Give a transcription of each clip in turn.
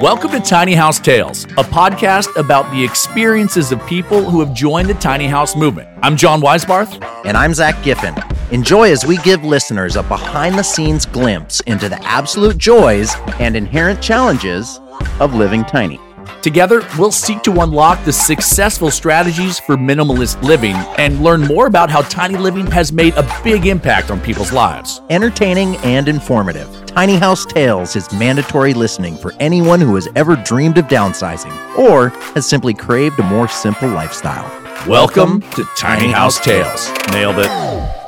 Welcome to Tiny House Tales, a podcast about the experiences of people who have joined the tiny house movement. I'm John Weisbarth. And I'm Zack Giffin. Enjoy as we give listeners a behind the scenes glimpse into the absolute joys and inherent challenges of living tiny. Together, we'll seek to unlock the successful strategies for minimalist living and learn more about how tiny living has made a big impact on people's lives. Entertaining and informative, Tiny House Tales is mandatory listening for anyone who has ever dreamed of downsizing or has simply craved a more simple lifestyle. Welcome to Tiny House Tales. Nailed it.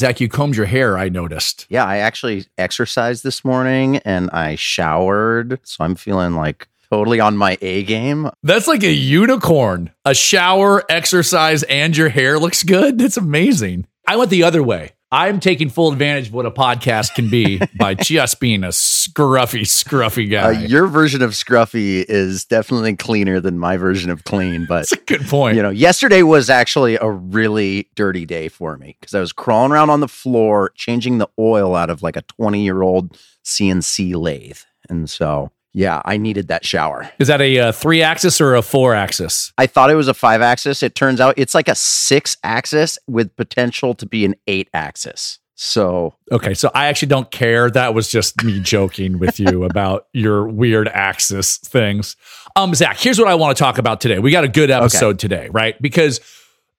Zack, you combed your hair, I noticed. Yeah, I actually exercised this morning and I showered. So I'm feeling like totally on my A game. That's like a unicorn. A shower, exercise, and your hair looks good. That's amazing. I went the other way. I'm taking full advantage of what a podcast can be by just being a scruffy, scruffy Uh, guy. your version of scruffy is definitely cleaner than my version of clean, but it's a good point. you know, yesterday was actually a really dirty day for me because I was crawling around on the floor changing the oil out of like a 20 year old CNC lathe. And so, yeah, I needed that shower. Is that a uh, three axis or a four axis? I thought it was a five axis. It turns out it's like a six axis with potential to be an eight axis. So, Okay, so I actually don't care. That was just me joking with you about your weird axis things. Um, Zack, here's what I want to talk about today. We got a good episode today, right? Because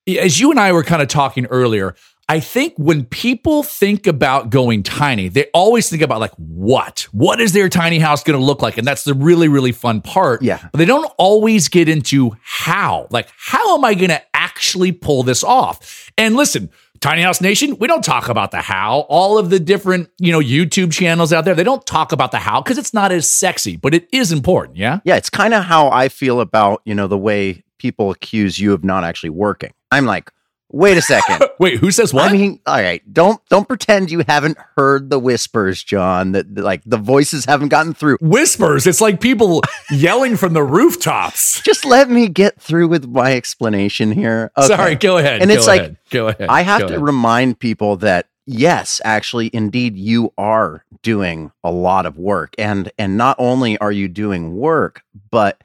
as you and I were kind of talking earlier, I think when people think about going tiny, they always think about like what? What is their tiny house going to look like? And that's the really, really fun part. Yeah. But they don't always get into how. Like, how am I going to actually pull this off? And listen, Tiny House Nation, we don't talk about the how. All of the different, you know, YouTube channels out there, they don't talk about the how because it's not as sexy, but it is important. Yeah. yeah, it's kind of how I feel about, you know, the way people accuse you of not actually working. I'm like, wait a second. Wait, who says what? I mean, all right, don't don't pretend you haven't heard the whispers, John. That like the voices haven't gotten through. Whispers. It's like people yelling from the rooftops. Just let me get through with my explanation here. Okay. Sorry, go ahead. And go it's like, go ahead. I have to ahead. remind people that yes, actually, indeed, you are doing a lot of work, and and not only are you doing work, but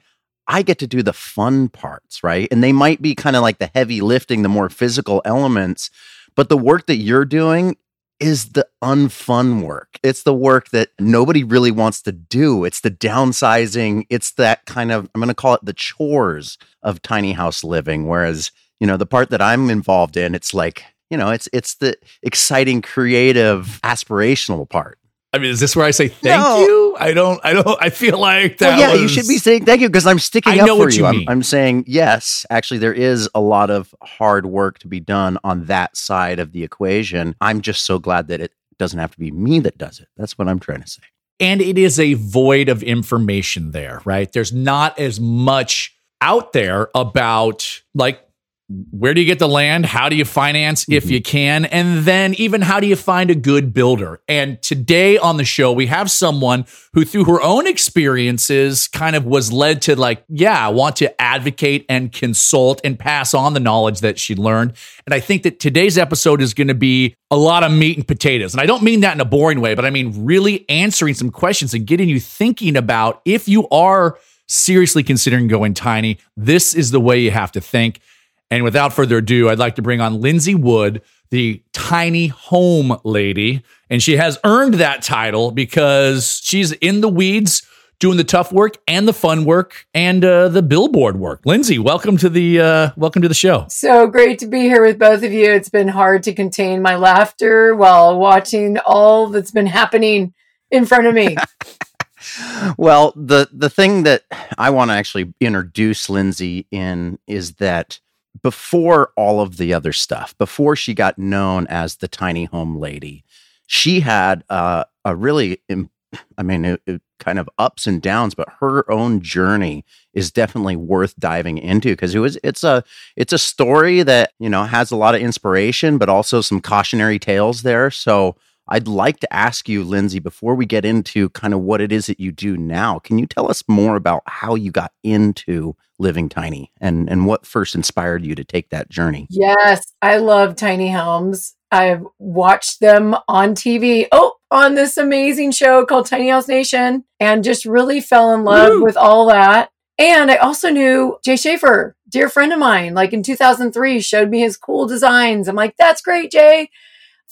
I get to do the fun parts, right? And they might be kind of like the heavy lifting, the more physical elements, but the work that you're doing is the unfun work. It's the work that nobody really wants to do. It's the downsizing. It's that kind of, I'm going to call it the chores of tiny house living. Whereas, you know, the part that I'm involved in, it's like, you know, it's it's the exciting, creative, aspirational part. I mean, is this where I say thank No. you? I don't. I don't. I feel like that. Well, yeah, you should be saying thank you because I'm sticking I up know for what you. you I'm. I'm saying yes. Actually, there is a lot of hard work to be done on that side of the equation. I'm just so glad that it doesn't have to be me that does it. That's what I'm trying to say. and it is a void of information there, right? There's not as much out there about like where do you get the land? How do you finance if Mhm. you can? And then even how do you find a good builder? And today on the show, we have someone who, through her own experiences, kind of was led to like, yeah, I want to advocate and consult and pass on the knowledge that she learned. And I think that today's episode is going to be a lot of meat and potatoes. And I don't mean that in a boring way, but I mean really answering some questions and getting you thinking about if you are seriously considering going tiny, this is the way you have to think. And without further ado, I'd like to bring on Lindsay Wood, the tiny home lady. And she has earned that title because she's in the weeds doing the tough work and the fun work and uh, the billboard work. Lindsay, welcome to the uh, welcome to the show. So great to be here with both of you. It's been hard to contain my laughter while watching all that's been happening in front of me. Well, the the thing that I want to actually introduce Lindsay in is that before all of the other stuff, before she got known as the tiny home lady, she had uh, a really, I mean, it, it kind of ups and downs, but her own journey is definitely worth diving into because it was it's a it's a story that you know has a lot of inspiration, but also some cautionary tales there. So I'd like to ask you, Lindsay, before we get into kind of what it is that you do now, can you tell us more about how you got into living tiny and, and what first inspired you to take that journey? Yes, I love tiny homes. I've watched them on TV. Oh, on this amazing show called Tiny House Nation and just really fell in love Woo! with all that. And I also knew Jay Shafer, dear friend of mine, like in 2003, showed me his cool designs. I'm like, that's great, Jay.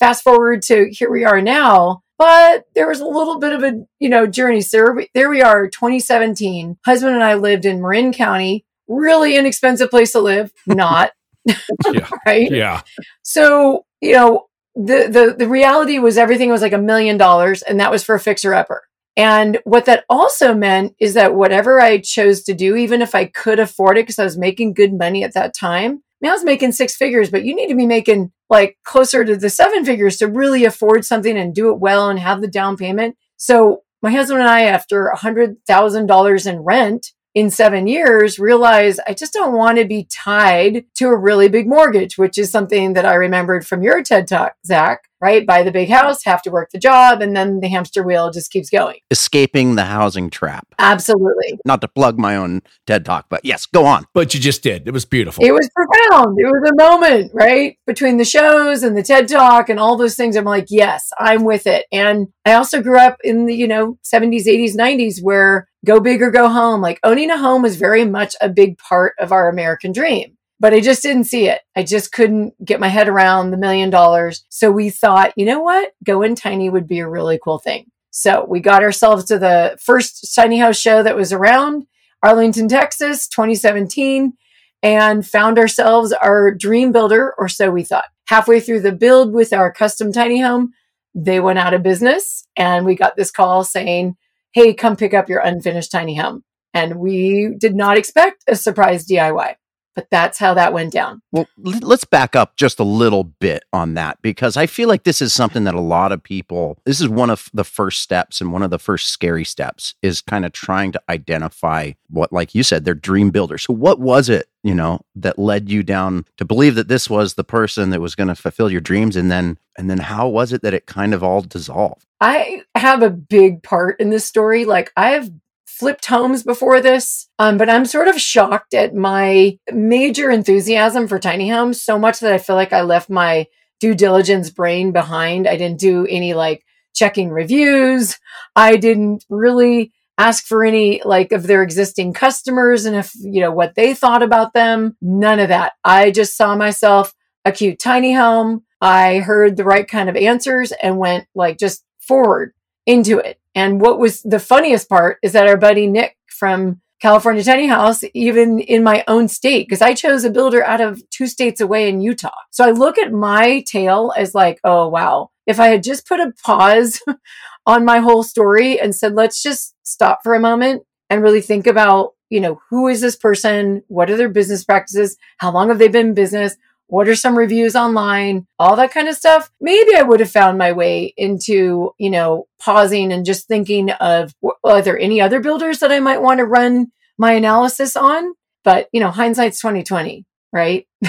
Fast forward to here we are now. But there was a little bit of a, you know, journey. So there we are, 2017. Husband and I lived in Marin County, really inexpensive place to live. Not. yeah. right. Yeah. So, you know, the, the, the reality was everything was like a million dollars and that was for a fixer upper. And what that also meant is that whatever I chose to do, even if I could afford it, because I was making good money at that time, I, mean, I was making six figures, but you need to be making like closer to the seven figures to really afford something and do it well and have the down payment. So my husband and I, after a hundred thousand dollars in rent, in seven years realize I just don't want to be tied to a really big mortgage, which is something that I remembered from your TED talk, Zack right? Buy the big house, have to work the job, and then the hamster wheel just keeps going. Escaping the housing trap. Absolutely. Not to plug my own TED talk, but yes, go on. But you just did. It was beautiful. It was profound. It was a moment, right? Between the shows and the TED talk and all those things. I'm like, yes, I'm with it. And I also grew up in the, you know, 70s, 80s, 90s where go big or go home. Like owning a home was very much a big part of our American dream but I just didn't see it. I just couldn't get my head around the million dollars. So we thought, you know what? Going tiny would be a really cool thing. So we got ourselves to the first tiny house show that was around Arlington, Texas, 2017, and found ourselves our dream builder, or so we thought. Halfway through the build with our custom tiny home, they went out of business and we got this call saying, Hey, come pick up your unfinished tiny home. And we did not expect a surprise DIY but that's how that went down. Well, let's back up just a little bit on that because I feel like this is something that a lot of people, this is one of the first steps and one of the first scary steps is kind of trying to identify what, like you said, their dream builder. So, what was it, you know, that led you down to believe that this was the person that was going to fulfill your dreams? And then, and then how was it that it kind of all dissolved? I have a big part in this story. Like, I have flipped homes before this, um, but I'm sort of shocked at my major enthusiasm for tiny homes so much that I feel like I left my due diligence brain behind. I didn't do any like checking reviews. I didn't really ask for any like of their existing customers and if, you know, what they thought about them. None of that. I just saw myself a cute tiny home. I heard the right kind of answers and went like just forward into it. And what was the funniest part is that our buddy Nick from California Tiny House, even in my own state, because I chose a builder out of two states away in Utah. So I look at my tale as like, oh, wow. If I had just put a pause on my whole story and said, let's just stop for a moment and really think about, you know, who is this person? What are their business practices? How long have they been in business? what are some reviews online, all that kind of stuff, maybe I would have found my way into, you know, pausing and just thinking of are there any other builders that I might want to run my analysis on? But, you know, hindsight's 2020, right?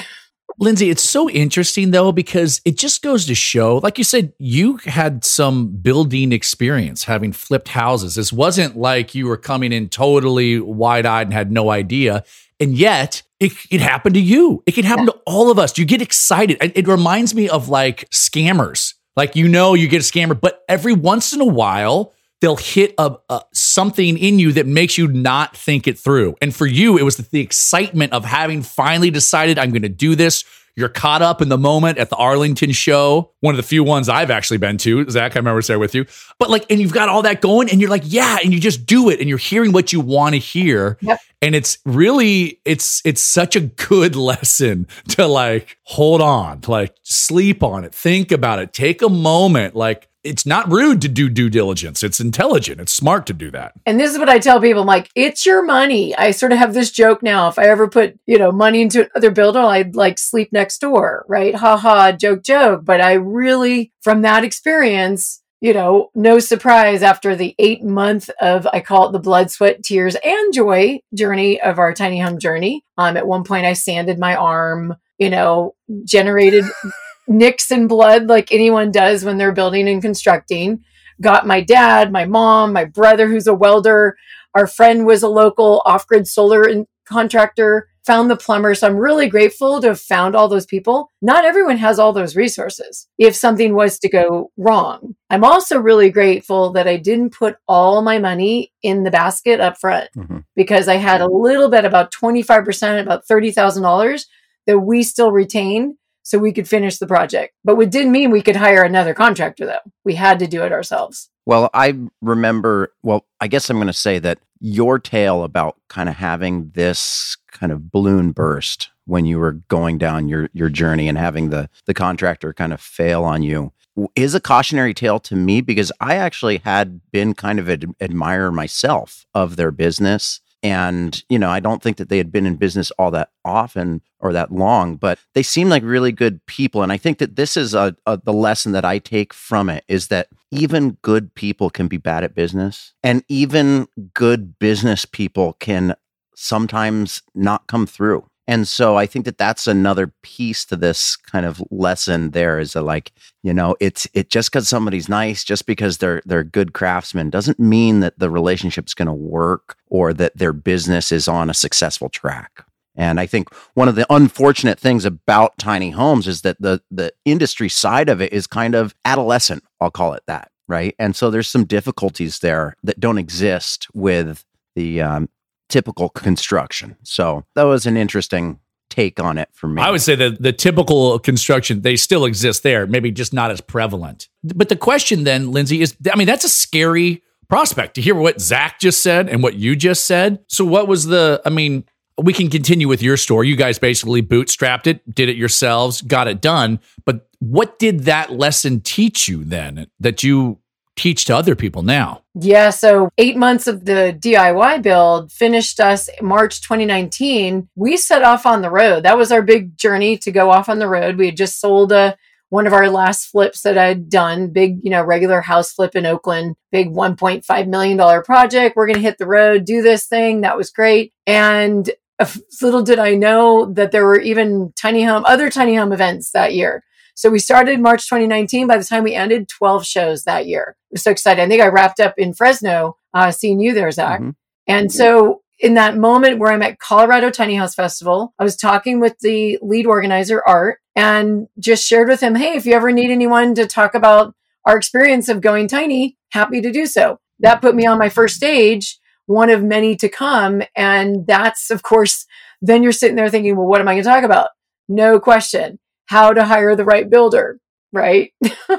Lindsay, it's so interesting though, because it just goes to show, like you said, you had some building experience having flipped houses. This wasn't like you were coming in totally wide eyed and had no idea. And yet it, it happened to you. It can happen yeah. to all of us. You get excited. It, it reminds me of like scammers. Like, you know, you get a scammer, but every once in a while, they'll hit a, a, something in you that makes you not think it through. And for you, it was the, the excitement of having finally decided I'm going to do this. You're caught up in the moment at the Arlington show, one of the few ones I've actually been to. Zack, I remember there with you. But like, and you've got all that going, and you're like, yeah, and you just do it, and you're hearing what you want to hear. Yep. And it's really, it's it's such a good lesson to like hold on, to like sleep on it, think about it, take a moment, like it's not rude to do due diligence. It's intelligent. It's smart to do that. And this is what I tell people. I'm like, it's your money. I sort of have this joke now. If I ever put, you know, money into another builder, I'd like sleep next door, right? Ha ha, joke, joke. But I really, from that experience, you know, no surprise after the eight month of, I call it the blood, sweat, tears, and joy journey of our tiny home journey. Um, at one point I sanded my arm, you know, generated nicks and blood like anyone does when they're building and constructing. Got my dad, my mom, my brother, who's a welder. Our friend was a local off grid solar contractor found the plumber. So I'm really grateful to have found all those people. Not everyone has all those resources if something was to go wrong. I'm also really grateful that I didn't put all my money in the basket up front mm-hmm. because I had a little bit, about 25%, about $30,000 that we still retained so we could finish the project. But it didn't mean we could hire another contractor though. We had to do it ourselves. Well, I remember, well, I guess I'm going to say that your tale about kind of having this kind of balloon burst when you were going down your your journey and having the the contractor kind of fail on you is a cautionary tale to me because I actually had been kind of an admirer myself of their business and, you know, I don't think that they had been in business all that often or that long, but they seem like really good people. And I think that this is a, a, the lesson that I take from it is that even good people can be bad at business, and even good business people can sometimes not come through. And so I think that that's another piece to this kind of lesson there is that like, you know, it's it just because somebody's nice, just because they're they're good craftsmen doesn't mean that the relationship's going to work or that their business is on a successful track. And I think one of the unfortunate things about tiny homes is that the the industry side of it is kind of adolescent, I'll call it that, right? And so there's some difficulties there that don't exist with the um, typical construction. So that was an interesting take on it for me. I would say that the typical construction, they still exist there, maybe just not as prevalent. But the question then, Lindsay, is I mean, that's a scary prospect to hear what Zack just said and what you just said. So, what was the, I mean, we can continue with your story. You guys basically bootstrapped it, did it yourselves, got it done. But what did that lesson teach you then that you teach to other people now? Yeah. So, eight months of the DIY build finished us March 2019. We set off on the road. That was our big journey to go off on the road. We had just sold a one of our last flips that I'd done, big, you know, regular house flip in Oakland, big $1.5 million project. We're going to hit the road, do this thing. That was great. And little did I know that there were even tiny home, other tiny home events that year. So we started March 2019. By the time we ended, 12 shows that year. I was so excited. I think I wrapped up in Fresno, uh, seeing you there, Zack. Mm-hmm. And so in that moment where I'm at Colorado Tiny House Festival, I was talking with the lead organizer, Art, and just shared with him, hey, if you ever need anyone to talk about our experience of going tiny, happy to do so. That put me on my first stage, one of many to come. And that's, of course, then you're sitting there thinking, well, what am I going to talk about? No question how to hire the right builder, right?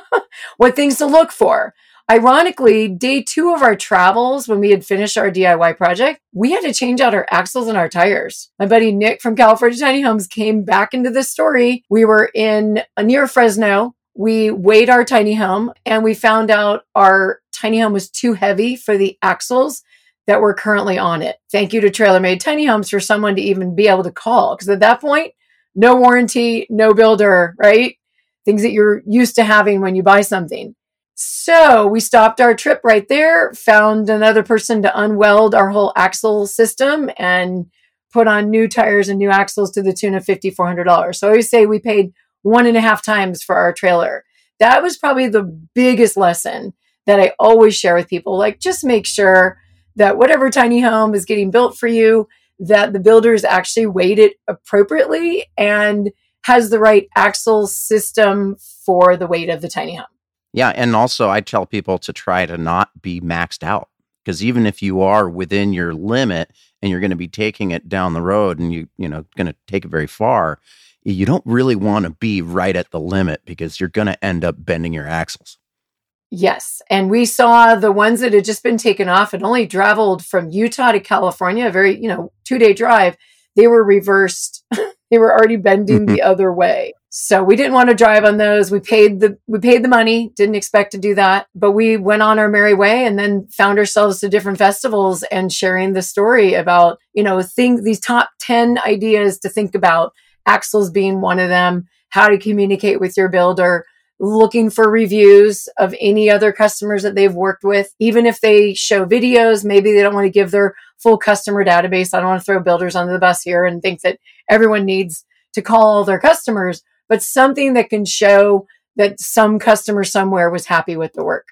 what things to look for. Ironically, day two of our travels, when we had finished our DIY project, we had to change out our axles and our tires. My buddy Nick from California Tiny Homes came back into this story. We were in uh, near Fresno. We weighed our tiny home and we found out our tiny home was too heavy for the axles that were currently on it. Thank you to Trailer Made Tiny Homes for someone to even be able to call. Because at that point, no warranty, no builder, right? Things that you're used to having when you buy something. So we stopped our trip right there, found another person to unweld our whole axle system and put on new tires and new axles to the tune of $5,400. So I always say we paid one and a half times for our trailer. That was probably the biggest lesson that I always share with people. Like, just make sure that whatever tiny home is getting built for you, that the builders actually weighed it appropriately and has the right axle system for the weight of the tiny home. Yeah, and also I tell people to try to not be maxed out because even if you are within your limit and you're going to be taking it down the road and you you know going to take it very far, you don't really want to be right at the limit because you're going to end up bending your axles. Yes. And we saw the ones that had just been taken off and only traveled from Utah to California, a very, you know, two day drive. They were reversed. they were already bending the mm-hmm. other way. So we didn't want to drive on those. We paid the we paid the money, didn't expect to do that, but we went on our merry way and then found ourselves to different festivals and sharing the story about, you know, things these top 10 ideas to think about, axles being one of them, how to communicate with your builder, looking for reviews of any other customers that they've worked with. Even if they show videos, maybe they don't want to give their full customer database. I don't want to throw builders under the bus here and think that everyone needs to call all their customers, but something that can show that some customer somewhere was happy with the work.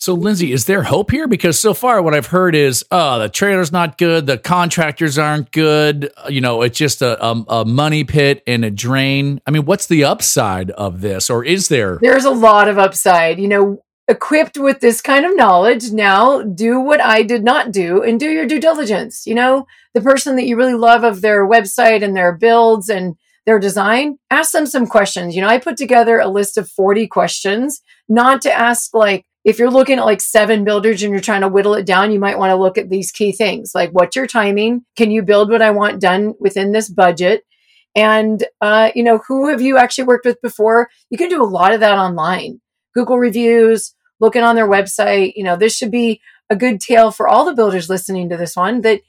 So, Lindsay, is there hope here? Because so far, what I've heard is, oh, the trailer's not good, the contractors aren't good. Uh, you know, it's just a, a, a, money pit and a drain. I mean, what's the upside of this, or is there? There's a lot of upside. You know, equipped with this kind of knowledge, now do what I did not do and do your due diligence. You know, the person that you really love of their website and their builds and their design, ask them some questions. You know, I put together a list of 40 questions, not to ask like, if you're looking at like seven builders and you're trying to whittle it down, you might want to look at these key things like what's your timing? Can you build what I want done within this budget? And, uh, you know, who have you actually worked with before? You can do a lot of that online. Google reviews, looking on their website. You know, this should be a good tale for all the builders listening to this one that,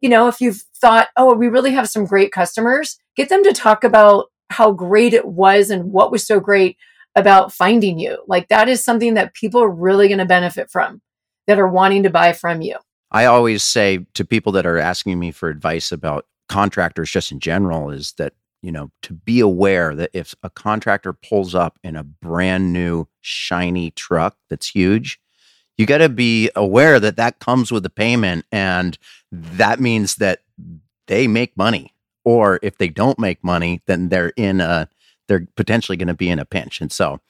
you know, if you've thought, oh, we really have some great customers, get them to talk about how great it was and what was so great about finding you. Like that is something that people are really going to benefit from that are wanting to buy from you. I always say to people that are asking me for advice about contractors just in general is that, you know, to be aware that if a contractor pulls up in a brand new shiny truck that's huge, you got to be aware that that comes with a payment and that means that they make money or if they don't make money then they're in a they're potentially going to be in a pinch. And so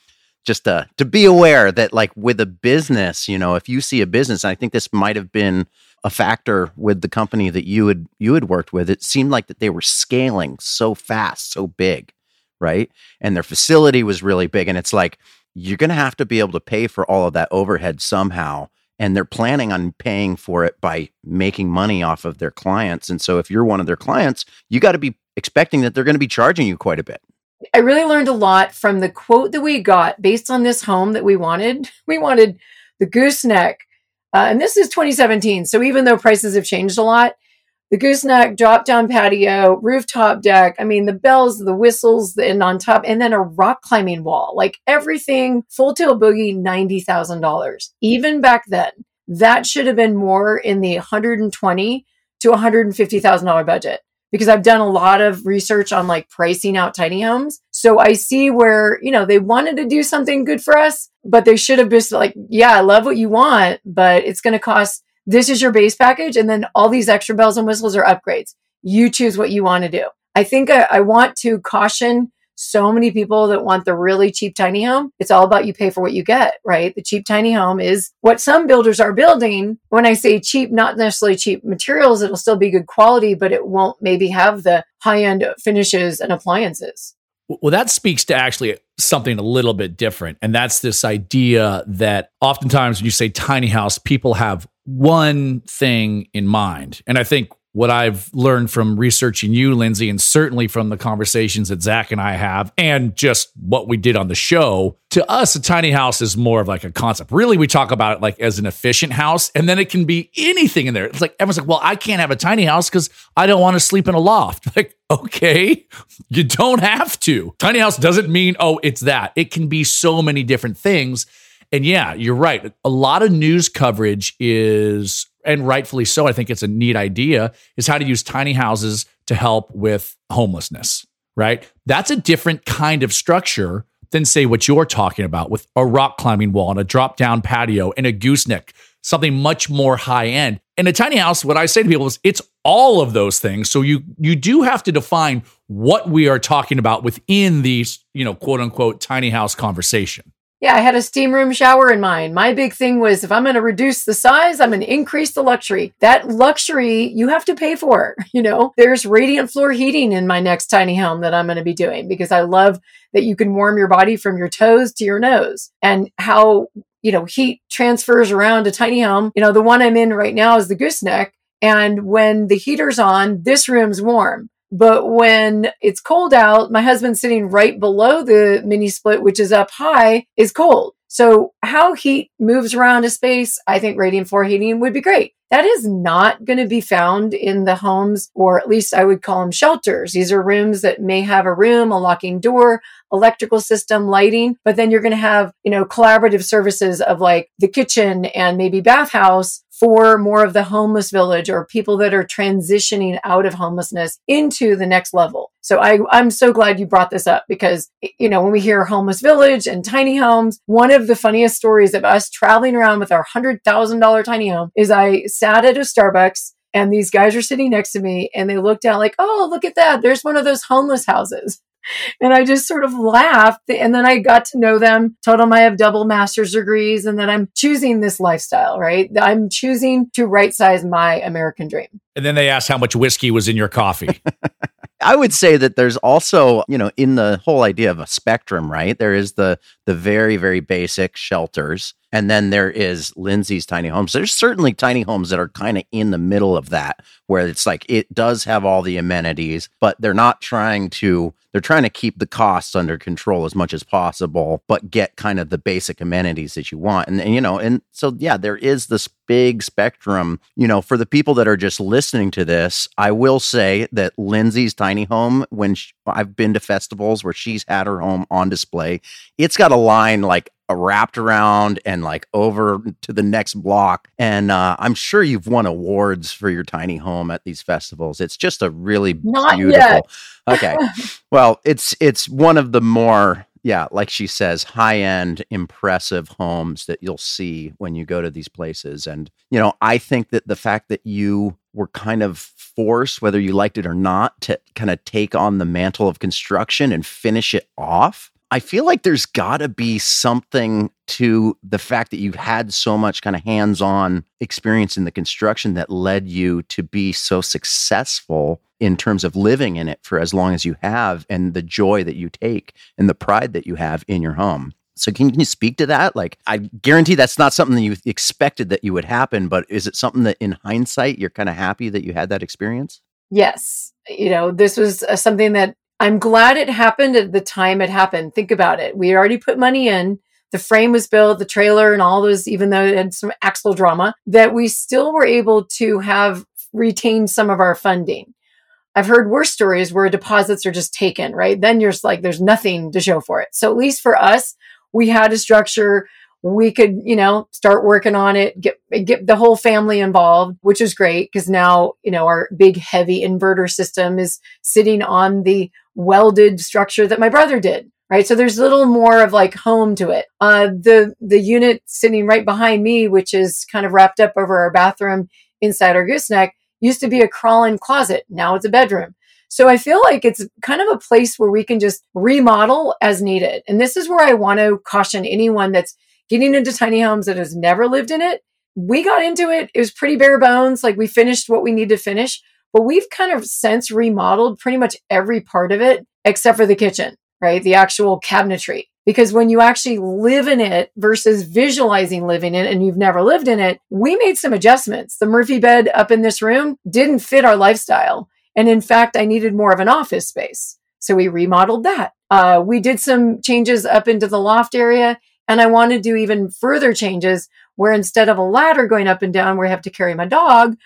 just uh, to be aware that like with a business, you know, if you see a business, I think this might have been a factor with the company that you had you had worked with. It seemed like that they were scaling so fast, so big, right? And their facility was really big. And it's like you're going to have to be able to pay for all of that overhead somehow. And they're planning on paying for it by making money off of their clients. And so if you're one of their clients, you got to be expecting that they're going to be charging you quite a bit. I really learned a lot from the quote that we got based on this home that we wanted. We wanted the gooseneck, uh, and this is 2017. So even though prices have changed a lot, the gooseneck drop down patio, rooftop deck. I mean, the bells, the whistles, the, and on top, and then a rock climbing wall, like everything full tail boogie, $90,000. Even back then, that should have been more in the 120 to $150,000 budget because I've done a lot of research on like pricing out tiny homes. So I see where, you know, they wanted to do something good for us, but they should have just like, yeah, I love what you want, but it's going to cost this is your base package. And then all these extra bells and whistles are upgrades. You choose what you want to do. I think I, I want to caution so many people that want the really cheap tiny home. It's all about you pay for what you get, right? The cheap tiny home is what some builders are building. When I say cheap, not necessarily cheap materials, it'll still be good quality, but it won't maybe have the high end finishes and appliances. Well, that speaks to actually something a little bit different. And that's this idea that oftentimes when you say tiny house, people have one thing in mind. And I think what I've learned from researching you, Lindsay, and certainly from the conversations that Zack and I have, and just what we did on the show, to us, a tiny house is more of like a concept. Really, we talk about it like as an efficient house, and then it can be anything in there. It's like everyone's like, well, I can't have a tiny house because I don't want to sleep in a loft. Like, okay, you don't have to. Tiny house doesn't mean, oh, it's that. It can be so many different things. And yeah, you're right. A lot of news coverage is and rightfully so, I think it's a neat idea, is how to use tiny houses to help with homelessness, right? That's a different kind of structure than, say, what you're talking about with a rock climbing wall and a drop down patio and a gooseneck, something much more high end. In a tiny house, what I say to people is it's all of those things. So you you do have to define what we are talking about within these, you know, quote unquote tiny house conversation. Yeah, I had a steam room shower in mind. My big thing was if I'm going to reduce the size, I'm going to increase the luxury. That luxury you have to pay for. You know, there's radiant floor heating in my next tiny home that I'm going to be doing because I love that you can warm your body from your toes to your nose and how, you know, heat transfers around a tiny home. You know, the one I'm in right now is the gooseneck. And when the heater's on, this room's warm. But when it's cold out, my husband sitting right below the mini split, which is up high, is cold. So how heat moves around a space, I think radiant floor heating would be great. That is not going to be found in the homes, or at least I would call them shelters. These are rooms that may have a room, a locking door, electrical system, lighting, but then you're going to have, you know, collaborative services of like the kitchen and maybe bathhouse for more of the homeless village or people that are transitioning out of homelessness into the next level. So I, I'm so glad you brought this up because, you know, when we hear homeless village and tiny homes, one of the funniest stories of us traveling around with our $100,000 tiny home is I sat at a Starbucks and these guys are sitting next to me and they looked down like, oh, look at that. There's one of those homeless houses. And I just sort of laughed. And then I got to know them, told them I have double master's degrees and that I'm choosing this lifestyle, right? I'm choosing to right size my American dream. And then they asked how much whiskey was in your coffee. I would say that there's also, you know, in the whole idea of a spectrum, right? There is the the very very basic shelters and then there is Lindsay's tiny homes. There's certainly tiny homes that are kind of in the middle of that, where it's like it does have all the amenities, but they're not trying to, they're trying to keep the costs under control as much as possible, but get kind of the basic amenities that you want. And, and you know, and so, yeah, there is this big spectrum. You know, for the people that are just listening to this, I will say that Lindsay's tiny home, when she, I've been to festivals where she's had her home on display, it's got a line like wrapped around and like over to the next block. And uh, I'm sure you've won awards for your tiny home at these festivals. It's just a really Not beautiful. Okay. well, it's it's one of the more yeah, like she says, high end, impressive homes that you'll see when you go to these places. And, you know, I think that the fact that you were kind of forced, whether you liked it or not, to kind of take on the mantle of construction and finish it off I feel like there's got to be something to the fact that you've had so much kind of hands on experience in the construction that led you to be so successful in terms of living in it for as long as you have and the joy that you take and the pride that you have in your home. So can, you speak to that? Like I guarantee that's not something that you expected that you would happen, but is it something that in hindsight you're kind of happy that you had that experience? Yes. You know, this was uh, something that I'm glad it happened at the time it happened. Think about it. We already put money in. The frame was built, the trailer and all those, even though it had some axle drama, that we still were able to have retained some of our funding. I've heard worse stories where deposits are just taken, right? Then you're just like, there's nothing to show for it. So at least for us, we had a structure. We could, you know, start working on it, get, get the whole family involved, which is great because now, you know, our big heavy inverter system is sitting on the welded structure that my brother did. Right. So there's a little more of like home to it. Uh, the, the unit sitting right behind me, which is kind of wrapped up over our bathroom inside our gooseneck used to be a crawl-in closet. Now it's a bedroom. So I feel like it's kind of a place where we can just remodel as needed. And this is where I want to caution anyone that's getting into tiny homes that has never lived in it. We got into it. It was pretty bare bones. Like we finished what we need to finish. But we've kind of since remodeled pretty much every part of it except for the kitchen, right? The actual cabinetry. Because when you actually live in it versus visualizing living in it and you've never lived in it, we made some adjustments. The Murphy bed up in this room didn't fit our lifestyle. And in fact, I needed more of an office space. So we remodeled that. Uh, we did some changes up into the loft area. And I want to do even further changes where instead of a ladder going up and down where I have to carry my dog,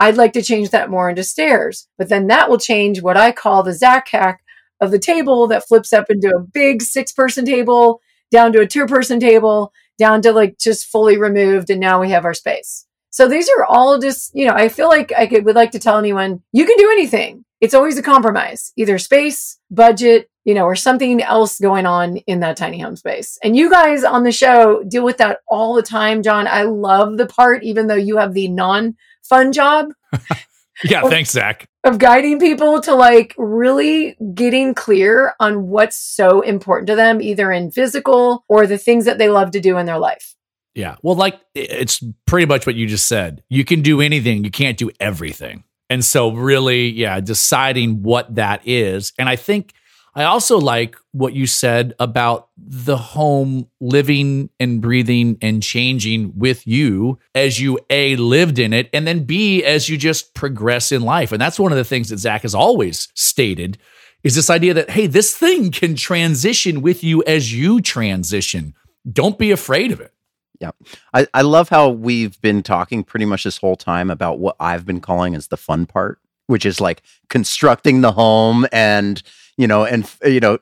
I'd like to change that more into stairs, but then that will change what I call the Zack hack of the table that flips up into a big six person table, down to a two person table, down to like just fully removed. And now we have our space. So these are all just, you know, I feel like I could, would like to tell anyone you can do anything. It's always a compromise, either space, budget, you know, or something else going on in that tiny home space. And you guys on the show deal with that all the time, John. I love the part, even though you have the non fun job. yeah, thanks, Zack. Of guiding people to like really getting clear on what's so important to them, either in physical or the things that they love to do in their life. Yeah. Well, like it's pretty much what you just said. You can do anything, you can't do everything. And so, really, yeah, deciding what that is. And I think I also like what you said about the home living and breathing and changing with you as you A, lived in it, and then B, as you just progress in life. And that's one of the things that Zack has always stated is this idea that, hey, this thing can transition with you as you transition. Don't be afraid of it. Yeah. I, I love how we've been talking pretty much this whole time about what I've been calling as the fun part, which is like constructing the home and you know, and uh, you know,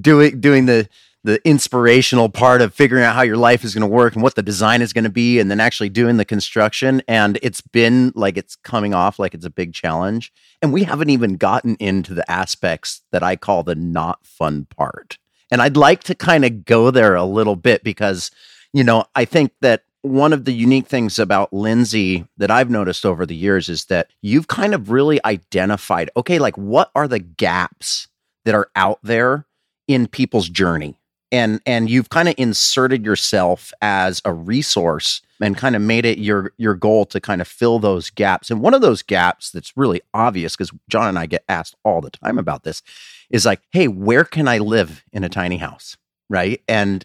doing doing the the inspirational part of figuring out how your life is going to work and what the design is going to be and then actually doing the construction and it's been like it's coming off like it's a big challenge and we haven't even gotten into the aspects that I call the not fun part. And I'd like to kind of go there a little bit because you know, I think that one of the unique things about Lindsay that I've noticed over the years is that you've kind of really identified okay, like what are the gaps that are out there in people's journey? And and you've kind of inserted yourself as a resource and kind of made it your your goal to kind of fill those gaps. And one of those gaps that's really obvious because John and I get asked all the time about this is like, "Hey, where can I live in a tiny house?" right? And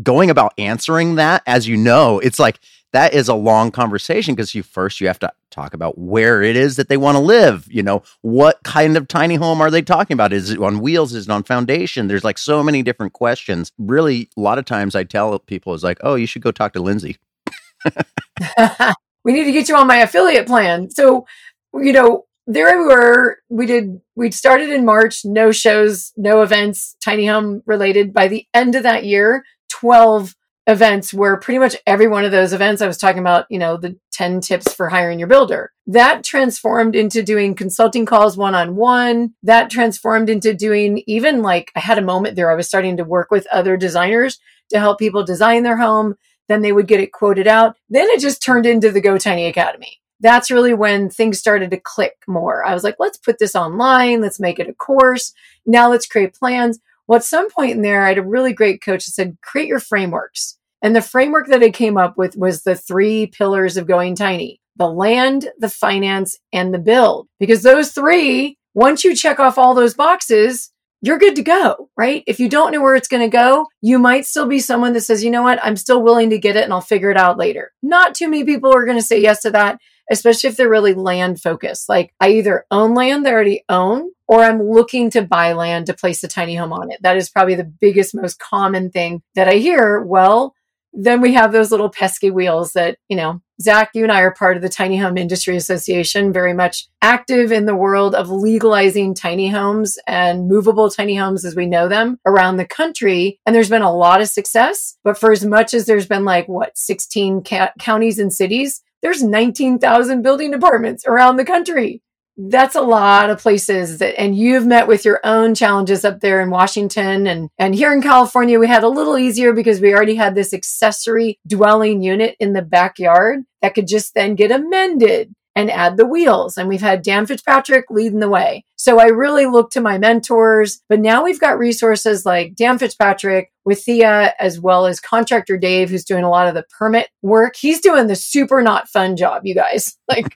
going about answering that, as you know, it's like that is a long conversation because you first you have to talk about where it is that they want to live. You know, what kind of tiny home are they talking about? Is it on wheels? Is it on foundation? There's like so many different questions. Really, a lot of times I tell people is like, oh, you should go talk to Lindsay. we need to get you on my affiliate plan. So, you know, there we were. We did. We started in March. No shows, no events, tiny home related. By the end of that year, 12 events where pretty much every one of those events I was talking about, you know, the 10 tips for hiring your builder. That transformed into doing consulting calls one on one. That transformed into doing even like I had a moment there I was starting to work with other designers to help people design their home. Then they would get it quoted out. Then it just turned into the Go Tiny Academy. That's really when things started to click more. I was like, let's put this online. Let's make it a course. Now let's create plans. Well, at some point in there, I had a really great coach that said, create your frameworks. And the framework that I came up with was the three pillars of going tiny the land, the finance, and the build. Because those three, once you check off all those boxes, you're good to go, right? If you don't know where it's going to go, you might still be someone that says, you know what, I'm still willing to get it and I'll figure it out later. Not too many people are going to say yes to that especially if they're really land focused. Like I either own land they already own or I'm looking to buy land to place a tiny home on it. That is probably the biggest, most common thing that I hear. Well, then we have those little pesky wheels that, you know, Zack, you and I are part of the Tiny Home Industry Association, very much active in the world of legalizing tiny homes and movable tiny homes as we know them around the country. And there's been a lot of success. But for as much as there's been like, what, 16 ca- counties and cities, there's 19,000 building departments around the country. That's a lot of places that, and you've met with your own challenges up there in Washington and, and here in California, we had a little easier because we already had this accessory dwelling unit in the backyard that could just then get amended and add the wheels. And we've had Dan Fitzpatrick leading the way. So I really look to my mentors, but now we've got resources like Dan Fitzpatrick with THIA, as well as contractor Dave, who's doing a lot of the permit work. He's doing the super not fun job, you guys. Like,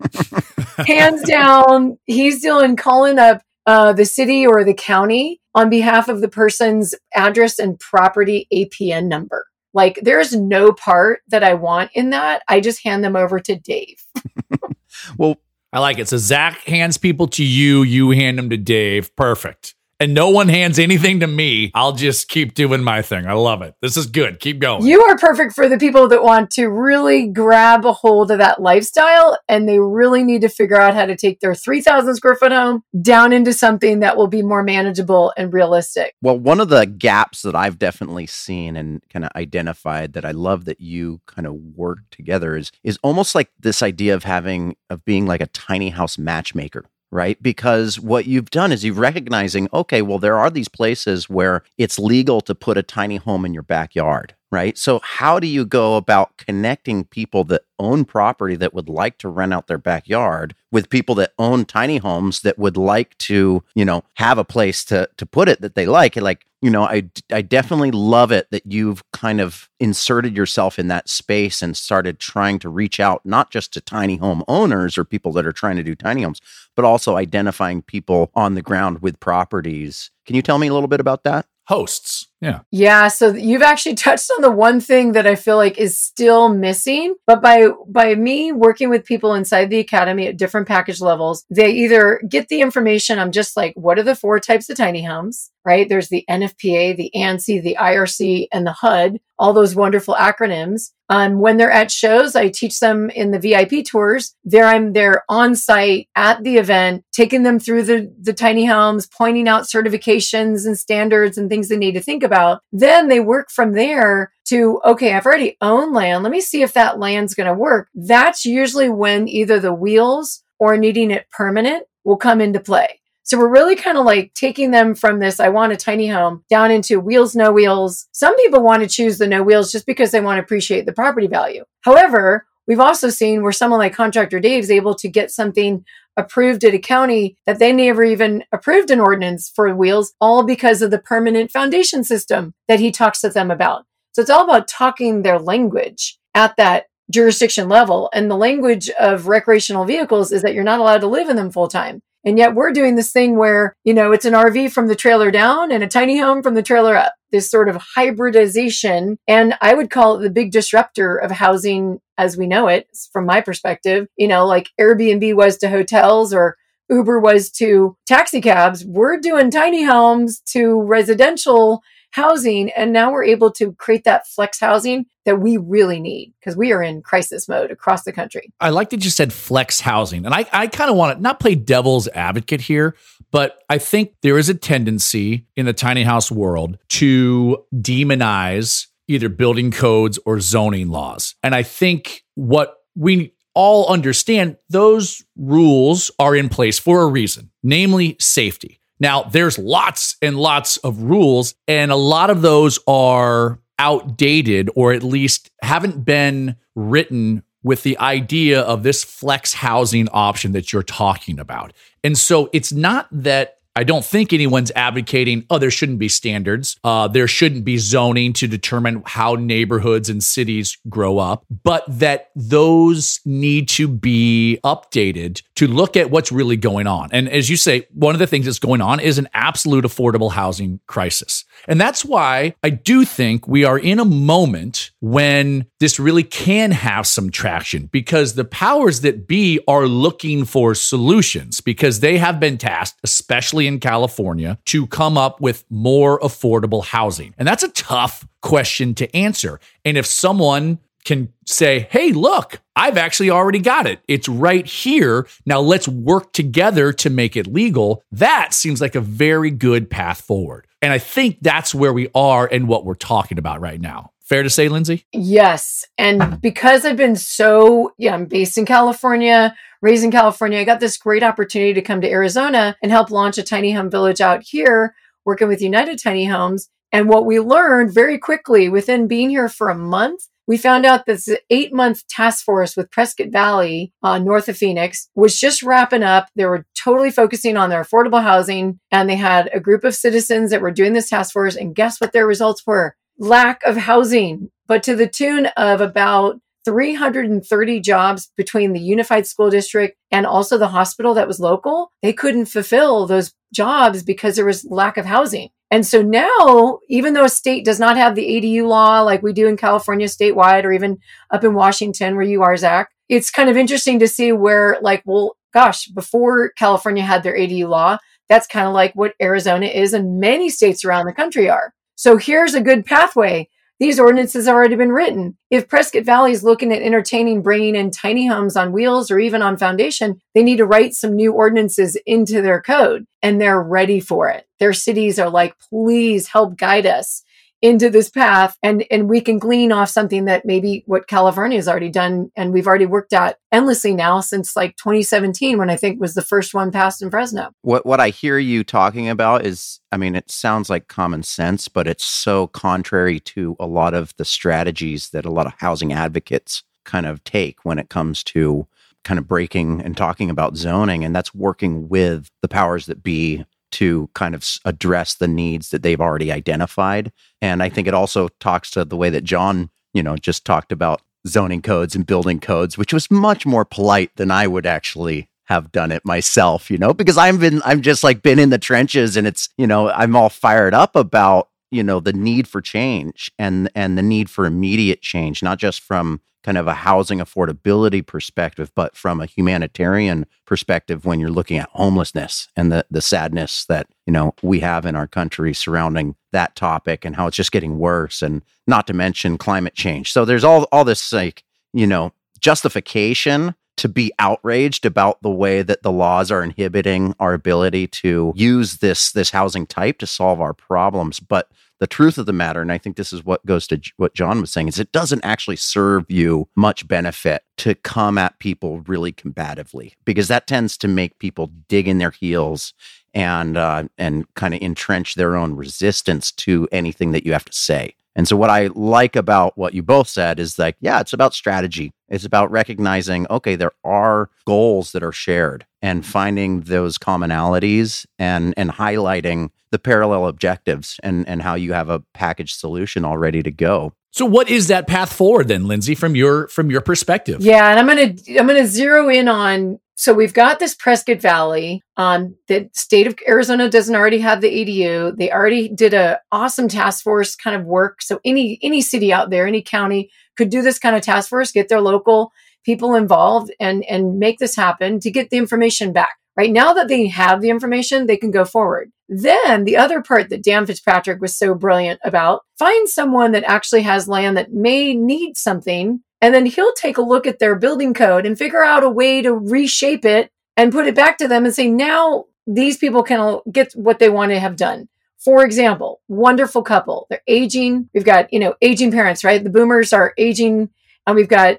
hands down, he's doing calling up uh, the city or the county on behalf of the person's address and property APN number. Like, there's no part that I want in that. I just hand them over to Dave. well, I like it. So Zack hands people to you, you hand them to Dave. Perfect and no one hands anything to me, I'll just keep doing my thing. I love it. This is good. Keep going. You are perfect for the people that want to really grab a hold of that lifestyle and they really need to figure out how to take their 3,000 square foot home down into something that will be more manageable and realistic. Well, one of the gaps that I've definitely seen and kind of identified that I love that you kind of work together is is almost like this idea of having of being like a tiny house matchmaker right? Because what you've done is you're recognizing, okay, well, there are these places where it's legal to put a tiny home in your backyard, right? So, how do you go about connecting people that own property that would like to rent out their backyard with people that own tiny homes that would like to, you know, have a place to to put it that they like? Like, you know, I I definitely love it that you've kind of inserted yourself in that space and started trying to reach out not just to tiny home owners or people that are trying to do tiny homes, but also identifying people on the ground with properties. Can you tell me a little bit about that? hosts. Yeah. Yeah, so you've actually touched on the one thing that I feel like is still missing, but by by me working with people inside the academy at different package levels, they either get the information I'm just like what are the four types of tiny homes? right? There's the NFPA, the ANSI, the IRC, and the HUD, all those wonderful acronyms. Um, when they're at shows, I teach them in the VIP tours. There I'm there on site at the event, taking them through the, the tiny homes, pointing out certifications and standards and things they need to think about. Then they work from there to, okay, I've already owned land. Let me see if that land's going to work. That's usually when either the wheels or needing it permanent will come into play. So we're really kind of like taking them from this, I want a tiny home down into wheels, no wheels. Some people want to choose the no wheels just because they want to appreciate the property value. However, we've also seen where someone like contractor Dave is able to get something approved at a county that they never even approved an ordinance for wheels, all because of the permanent foundation system that he talks to them about. So it's all about talking their language at that jurisdiction level. And the language of recreational vehicles is that you're not allowed to live in them full time. And yet we're doing this thing where, you know, it's an RV from the trailer down and a tiny home from the trailer up, this sort of hybridization. And I would call it the big disruptor of housing as we know it from my perspective, you know, like Airbnb was to hotels or Uber was to taxi cabs. We're doing tiny homes to residential housing. And now we're able to create that flex housing that we really need because we are in crisis mode across the country. I like that you said flex housing. And I, I kind of want to not play devil's advocate here, but I think there is a tendency in the tiny house world to demonize either building codes or zoning laws. And I think what we all understand those rules are in place for a reason, namely safety. Now, there's lots and lots of rules, and a lot of those are outdated or at least haven't been written with the idea of this flex housing option that you're talking about. And so it's not that I don't think anyone's advocating, oh, there shouldn't be standards. Uh, there shouldn't be zoning to determine how neighborhoods and cities grow up, but that those need to be updated to look at what's really going on. And as you say, one of the things that's going on is an absolute affordable housing crisis. And that's why I do think we are in a moment when this really can have some traction because the powers that be are looking for solutions because they have been tasked, especially in California to come up with more affordable housing? And that's a tough question to answer. And if someone can say, hey, look, I've actually already got it. It's right here. Now let's work together to make it legal. That seems like a very good path forward. And I think that's where we are and what we're talking about right now. Fair to say, Lindsay? Yes. And because I've been so, yeah, I'm based in California, raised in California, I got this great opportunity to come to Arizona and help launch a tiny home village out here, working with United Tiny Homes. And what we learned very quickly within being here for a month, we found out that the eight month task force with Prescott Valley, uh, north of Phoenix, was just wrapping up. They were totally focusing on their affordable housing, and they had a group of citizens that were doing this task force. And guess what their results were? Lack of housing, but to the tune of about 330 jobs between the unified school district and also the hospital that was local. They couldn't fulfill those jobs because there was lack of housing. And so now, even though a state does not have the ADU law like we do in California statewide or even up in Washington where you are, Zack, it's kind of interesting to see where, like, well, gosh, before California had their ADU law, that's kind of like what Arizona is and many states around the country are. So here's a good pathway these ordinances have already been written. If Prescott Valley is looking at entertaining bringing in tiny homes on wheels or even on foundation, they need to write some new ordinances into their code and they're ready for it. Their cities are like, please help guide us into this path and and we can glean off something that maybe what California has already done and we've already worked at endlessly now since like 2017 when I think was the first one passed in Fresno. What what I hear you talking about is I mean it sounds like common sense but it's so contrary to a lot of the strategies that a lot of housing advocates kind of take when it comes to kind of breaking and talking about zoning and that's working with the powers that be to kind of address the needs that they've already identified. And I think it also talks to the way that John, you know, just talked about zoning codes and building codes, which was much more polite than I would actually have done it myself, you know, because I've been, I'm just like been in the trenches and it's, you know, I'm all fired up about you know the need for change and and the need for immediate change not just from kind of a housing affordability perspective but from a humanitarian perspective when you're looking at homelessness and the the sadness that you know we have in our country surrounding that topic and how it's just getting worse and not to mention climate change. So there's all all this like you know justification to be outraged about the way that the laws are inhibiting our ability to use this this housing type to solve our problems. But the truth of the matter and i think this is what goes to what john was saying is it doesn't actually serve you much benefit to come at people really combatively because that tends to make people dig in their heels and uh, and kind of entrench their own resistance to anything that you have to say and so, what I like about what you both said is like, yeah, it's about strategy. It's about recognizing, okay, there are goals that are shared and finding those commonalities and, and highlighting the parallel objectives and, and how you have a packaged solution all ready to go. So what is that path forward then, Lindsay, from your from your perspective? Yeah, and I'm gonna I'm gonna zero in on so we've got this Prescott Valley. Um, the state of Arizona doesn't already have the ADU. They already did a awesome task force kind of work. So any any city out there, any county could do this kind of task force, get their local people involved, and and make this happen to get the information back. Right now that they have the information, they can go forward. Then the other part that Dan Fitzpatrick was so brilliant about: find someone that actually has land that may need something and then he'll take a look at their building code and figure out a way to reshape it and put it back to them and say, now these people can get what they want to have done. For example, wonderful couple. They're aging. We've got, you know, aging parents, right? The boomers are aging and we've got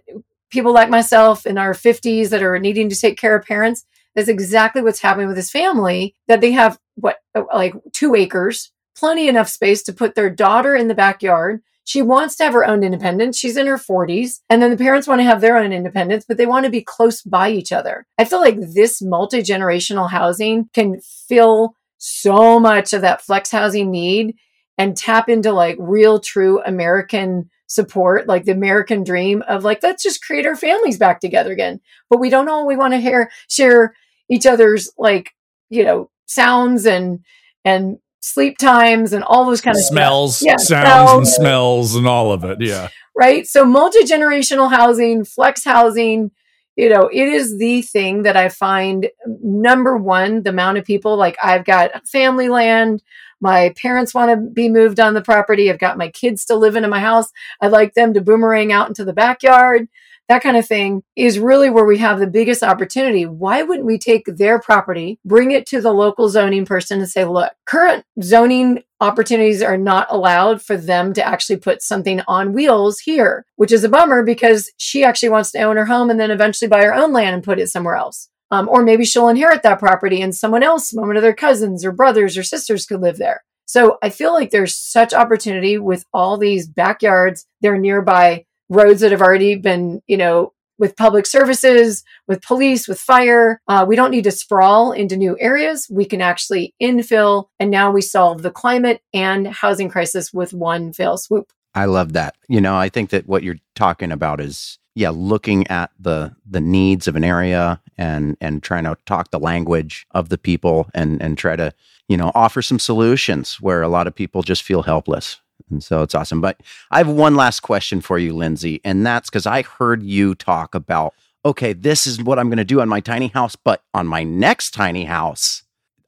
people like myself in our 50s that are needing to take care of parents. That's exactly what's happening with this family that they have what like 2 acres, plenty enough space to put their daughter in the backyard she wants to have her own independence. She's in her 40s. And then the parents want to have their own independence, but they want to be close by each other. I feel like this multi generational housing can fill so much of that flex housing need and tap into like real, true American support, like the American dream of like, let's just create our families back together again. But we don't all we want to hear, share each other's like, you know, sounds and, and sleep times and all those kind of smells, yeah, sounds, smells. and smells, and all of it. Yeah. Right. So multi generational housing, flex housing, you know, it is the thing that I find um, number one, the amount of people like I've got family land. My parents want to be moved on the property. I've got my kids to live in my house. I'd like them to boomerang out into the backyard that kind of thing is really where we have the biggest opportunity. Why wouldn't we take their property, bring it to the local zoning person and say, look, current zoning opportunities are not allowed for them to actually put something on wheels here, which is a bummer because she actually wants to own her home and then eventually buy her own land and put it somewhere else. Um, or maybe she'll inherit that property and someone else, one of their cousins or brothers or sisters could live there. So I feel like there's such opportunity with all these backyards. They're nearby roads that have already been, you know, with public services, with police, with fire. Uh, we don't need to sprawl into new areas. We can actually infill. And now we solve the climate and housing crisis with one fell swoop. I love that. You know, I think that what you're talking about is yeah, looking at the the needs of an area and and trying to talk the language of the people and and try to, you know, offer some solutions where a lot of people just feel helpless. And so it's awesome. But I have one last question for you, Lindsay. And that's because I heard you talk about, okay, this is what I'm going to do on my tiny house, but on my next tiny house,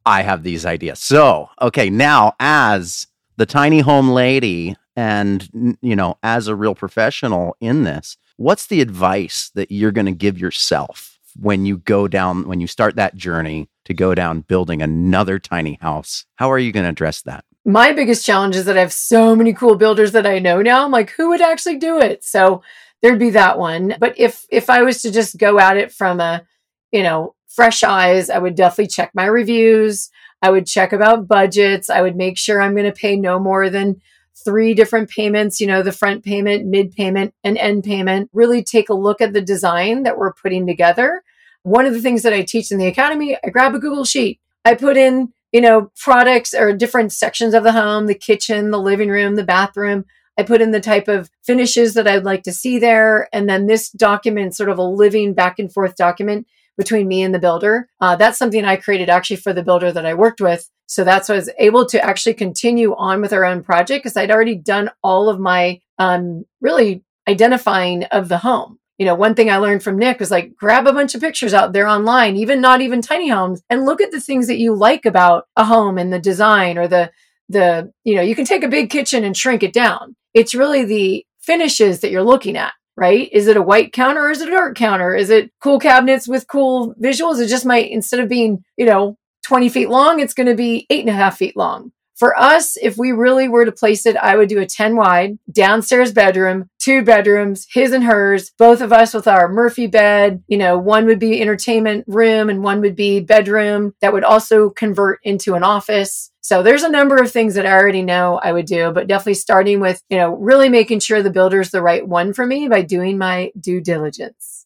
I have these ideas. So, okay, now as the tiny home lady and, you know, as a real professional in this, what's the advice that you're going to give yourself when you go down, when you start that journey to go down building another tiny house? How are you going to address that? My biggest challenge is that I have so many cool builders that I know now. I'm like, who would actually do it? So there'd be that one. But if if I was to just go at it from a, you know, fresh eyes, I would definitely check my reviews. I would check about budgets. I would make sure I'm going to pay no more than three different payments, you know, the front payment, mid payment, and end payment. Really take a look at the design that we're putting together. One of the things that I teach in the academy, I grab a Google sheet. I put in you know, products or different sections of the home, the kitchen, the living room, the bathroom. I put in the type of finishes that I'd like to see there. And then this document, sort of a living back and forth document between me and the builder. Uh, that's something I created actually for the builder that I worked with. So that's why I was able to actually continue on with our own project because I'd already done all of my um, really identifying of the home. You know, one thing I learned from Nick was like grab a bunch of pictures out there online, even not even tiny homes, and look at the things that you like about a home and the design or the the you know you can take a big kitchen and shrink it down. It's really the finishes that you're looking at right? Is it a white counter or is it a dark counter? Is it cool cabinets with cool visuals? It just might, instead of being, you know, 20 feet long, it's going to be eight and a half feet long. For us, if we really were to place it, I would do a 10 wide downstairs bedroom, two bedrooms, his and hers, both of us with our Murphy bed. You know, one would be entertainment room and one would be bedroom that would also convert into an office. So there's a number of things that I already know I would do, but definitely starting with, you know, really making sure the builder's the right one for me by doing my due diligence.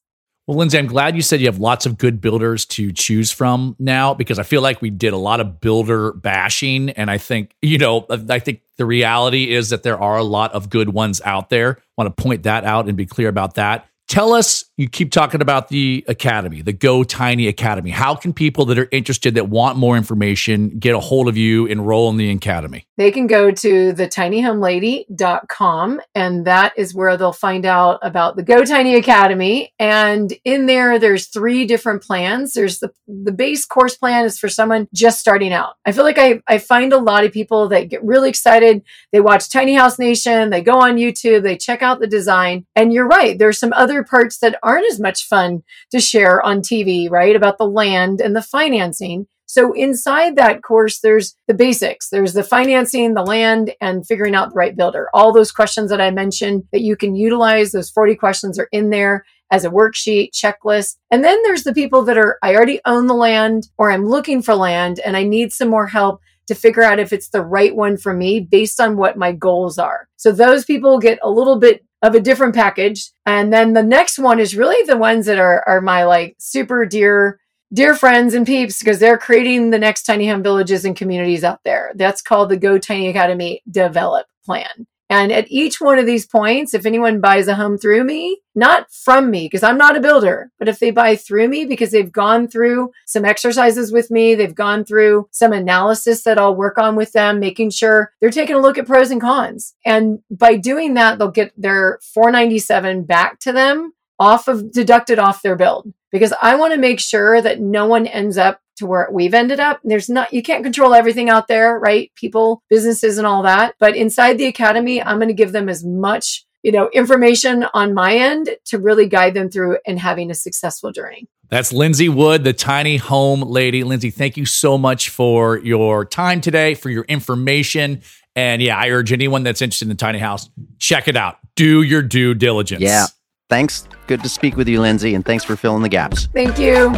Well, Lindsay, I'm glad you said you have lots of good builders to choose from now because I feel like we did a lot of builder bashing. And I think, you know, I think the reality is that there are a lot of good ones out there. I want to point that out and be clear about that. Tell us, you keep talking about the academy, the Go Tiny Academy. How can people that are interested, that want more information, get a hold of you, enroll in the academy? They can go to thetinyhomelady.com, and that is where they'll find out about the Go Tiny Academy. And in there, there's three different plans. There's the, the base course plan is for someone just starting out. I feel like I, I find a lot of people that get really excited. They watch Tiny House Nation, they go on YouTube, they check out the design. And you're right, there's some other parts that aren't as much fun to share on TV, right? About the land and the financing. So inside that course, there's the basics. There's the financing, the land, and figuring out the right builder. All those questions that I mentioned that you can utilize, those 40 questions are in there as a worksheet, checklist. And then there's the people that are, I already own the land or I'm looking for land and I need some more help to figure out if it's the right one for me based on what my goals are. So those people get a little bit of a different package. And then the next one is really the ones that are, are my like super dear, dear friends and peeps because they're creating the next tiny home villages and communities out there. That's called the Go Tiny Academy Develop Plan. And at each one of these points, if anyone buys a home through me, not from me, because I'm not a builder, but if they buy through me because they've gone through some exercises with me, they've gone through some analysis that I'll work on with them, making sure they're taking a look at pros and cons. And by doing that, they'll get their 497 back to them off of deducted off their build because I want to make sure that no one ends up to where we've ended up. There's not, you can't control everything out there, right? People, businesses and all that. But inside the academy, I'm going to give them as much, you know, information on my end to really guide them through and having a successful journey. That's Lindsay Wood, the tiny home lady. Lindsay, thank you so much for your time today, for your information. And yeah, I urge anyone that's interested in the tiny house, check it out. Do your due diligence. Yeah. Thanks. Good to speak with you, Lindsay, and thanks for filling the gaps. Thank you.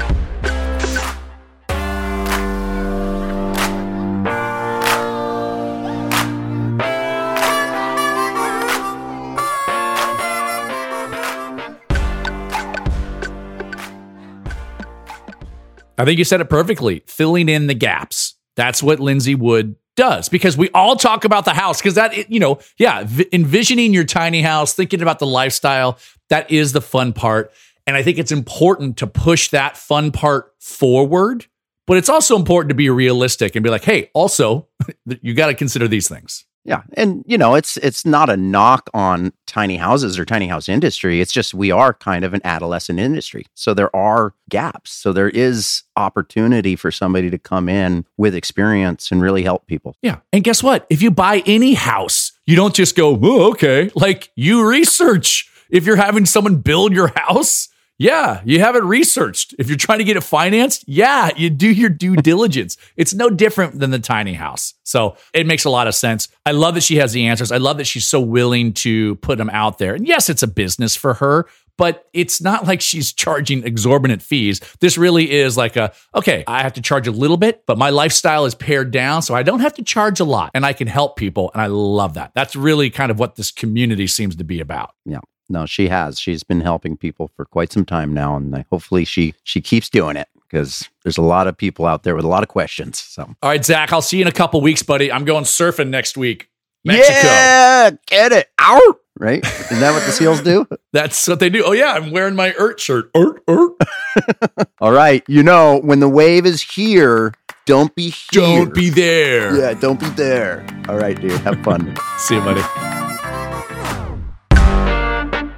I think you said it perfectly. Filling in the gaps. That's what Lindsay Wood does because we all talk about the house because that, you know, yeah, envisioning your tiny house, thinking about the lifestyle, that is the fun part. And I think it's important to push that fun part forward, but it's also important to be realistic and be like, hey, also, you got to consider these things. Yeah, and you know, it's it's not a knock on tiny houses or tiny house industry. It's just we are kind of an adolescent industry. So there are gaps. So there is opportunity for somebody to come in with experience and really help people. Yeah. And guess what? If you buy any house, you don't just go, "Oh, okay." Like you research. If you're having someone build your house, yeah, you have it researched. If you're trying to get it financed, yeah, you do your due diligence. It's no different than the tiny house. So it makes a lot of sense. I love that she has the answers. I love that she's so willing to put them out there. And yes, it's a business for her, but it's not like she's charging exorbitant fees. This really is like a, okay, I have to charge a little bit, but my lifestyle is pared down. So I don't have to charge a lot and I can help people. And I love that. That's really kind of what this community seems to be about. Yeah no, she has. She's been helping people for quite some time now, and hopefully she she keeps doing it because there's a lot of people out there with a lot of questions. So, all right, Zack, I'll see you in a couple weeks, buddy. I'm going surfing next week. Mexico. Yeah, get it out. Right? Is that what the seals do? That's what they do. Oh yeah, I'm wearing my ERT shirt. ERT, ERT. All right. You know, when the wave is here, don't be here. Don't be there. Yeah, don't be there. All right, dude. Have fun. See you, buddy.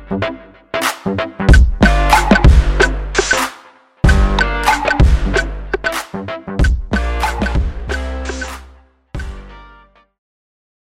Thank you.